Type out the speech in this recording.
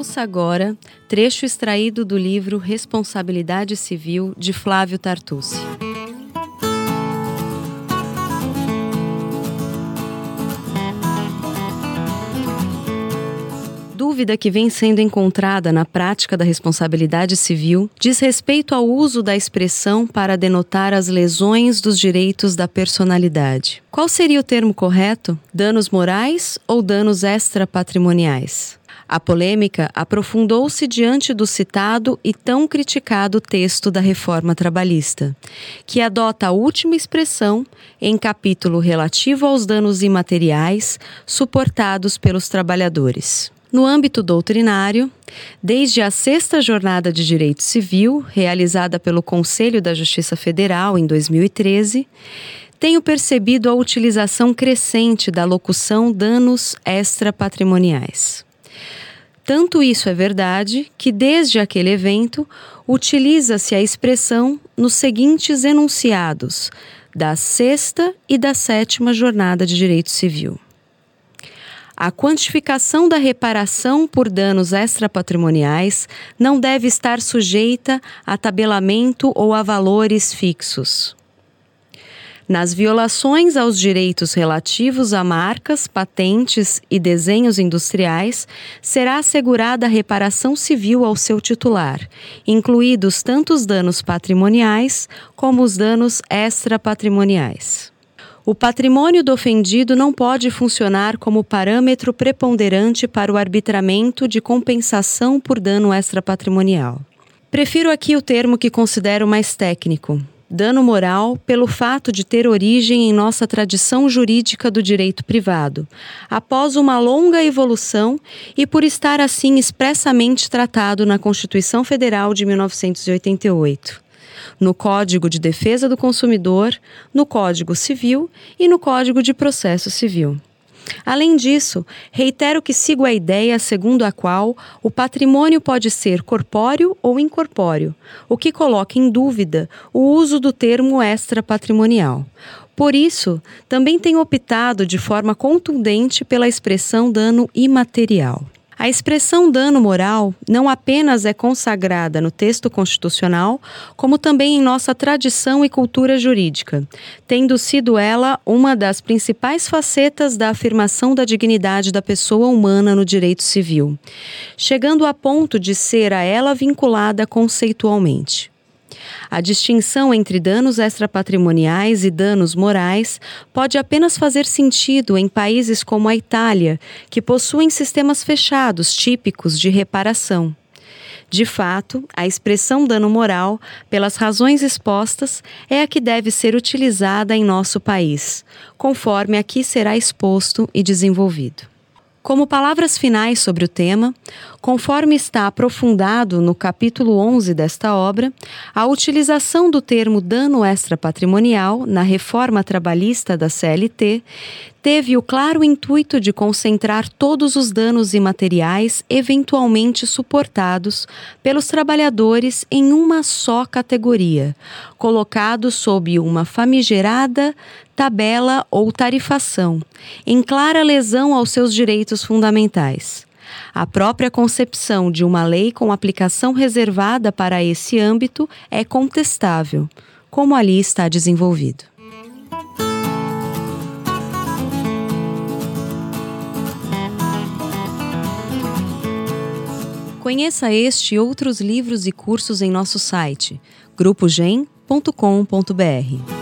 Ouça agora trecho extraído do livro Responsabilidade Civil de Flávio Tartucci. dúvida que vem sendo encontrada na prática da responsabilidade civil diz respeito ao uso da expressão para denotar as lesões dos direitos da personalidade. Qual seria o termo correto? Danos morais ou danos extrapatrimoniais? A polêmica aprofundou-se diante do citado e tão criticado texto da reforma trabalhista, que adota a última expressão em capítulo relativo aos danos imateriais suportados pelos trabalhadores. No âmbito doutrinário, desde a sexta jornada de direito civil, realizada pelo Conselho da Justiça Federal em 2013, tenho percebido a utilização crescente da locução danos extrapatrimoniais. Tanto isso é verdade que, desde aquele evento, utiliza-se a expressão nos seguintes enunciados da sexta e da sétima jornada de direito civil. A quantificação da reparação por danos extrapatrimoniais não deve estar sujeita a tabelamento ou a valores fixos. Nas violações aos direitos relativos a marcas, patentes e desenhos industriais, será assegurada a reparação civil ao seu titular, incluídos tanto os danos patrimoniais como os danos extrapatrimoniais. O patrimônio do ofendido não pode funcionar como parâmetro preponderante para o arbitramento de compensação por dano extrapatrimonial. Prefiro aqui o termo que considero mais técnico, dano moral, pelo fato de ter origem em nossa tradição jurídica do direito privado, após uma longa evolução e por estar assim expressamente tratado na Constituição Federal de 1988 no Código de Defesa do Consumidor, no Código Civil e no Código de Processo Civil. Além disso, reitero que sigo a ideia segundo a qual o patrimônio pode ser corpóreo ou incorpóreo, o que coloca em dúvida o uso do termo extrapatrimonial. Por isso, também tenho optado de forma contundente pela expressão dano imaterial. A expressão dano moral não apenas é consagrada no texto constitucional, como também em nossa tradição e cultura jurídica, tendo sido ela uma das principais facetas da afirmação da dignidade da pessoa humana no direito civil, chegando a ponto de ser a ela vinculada conceitualmente. A distinção entre danos extrapatrimoniais e danos morais pode apenas fazer sentido em países como a Itália, que possuem sistemas fechados típicos de reparação. De fato, a expressão dano moral, pelas razões expostas, é a que deve ser utilizada em nosso país, conforme aqui será exposto e desenvolvido. Como palavras finais sobre o tema, conforme está aprofundado no capítulo 11 desta obra, a utilização do termo dano extrapatrimonial na reforma trabalhista da CLT teve o claro intuito de concentrar todos os danos imateriais eventualmente suportados pelos trabalhadores em uma só categoria, colocados sob uma famigerada tabela ou tarifação, em clara lesão aos seus direitos fundamentais. A própria concepção de uma lei com aplicação reservada para esse âmbito é contestável, como ali está desenvolvido. Conheça este e outros livros e cursos em nosso site grupogen.com.br.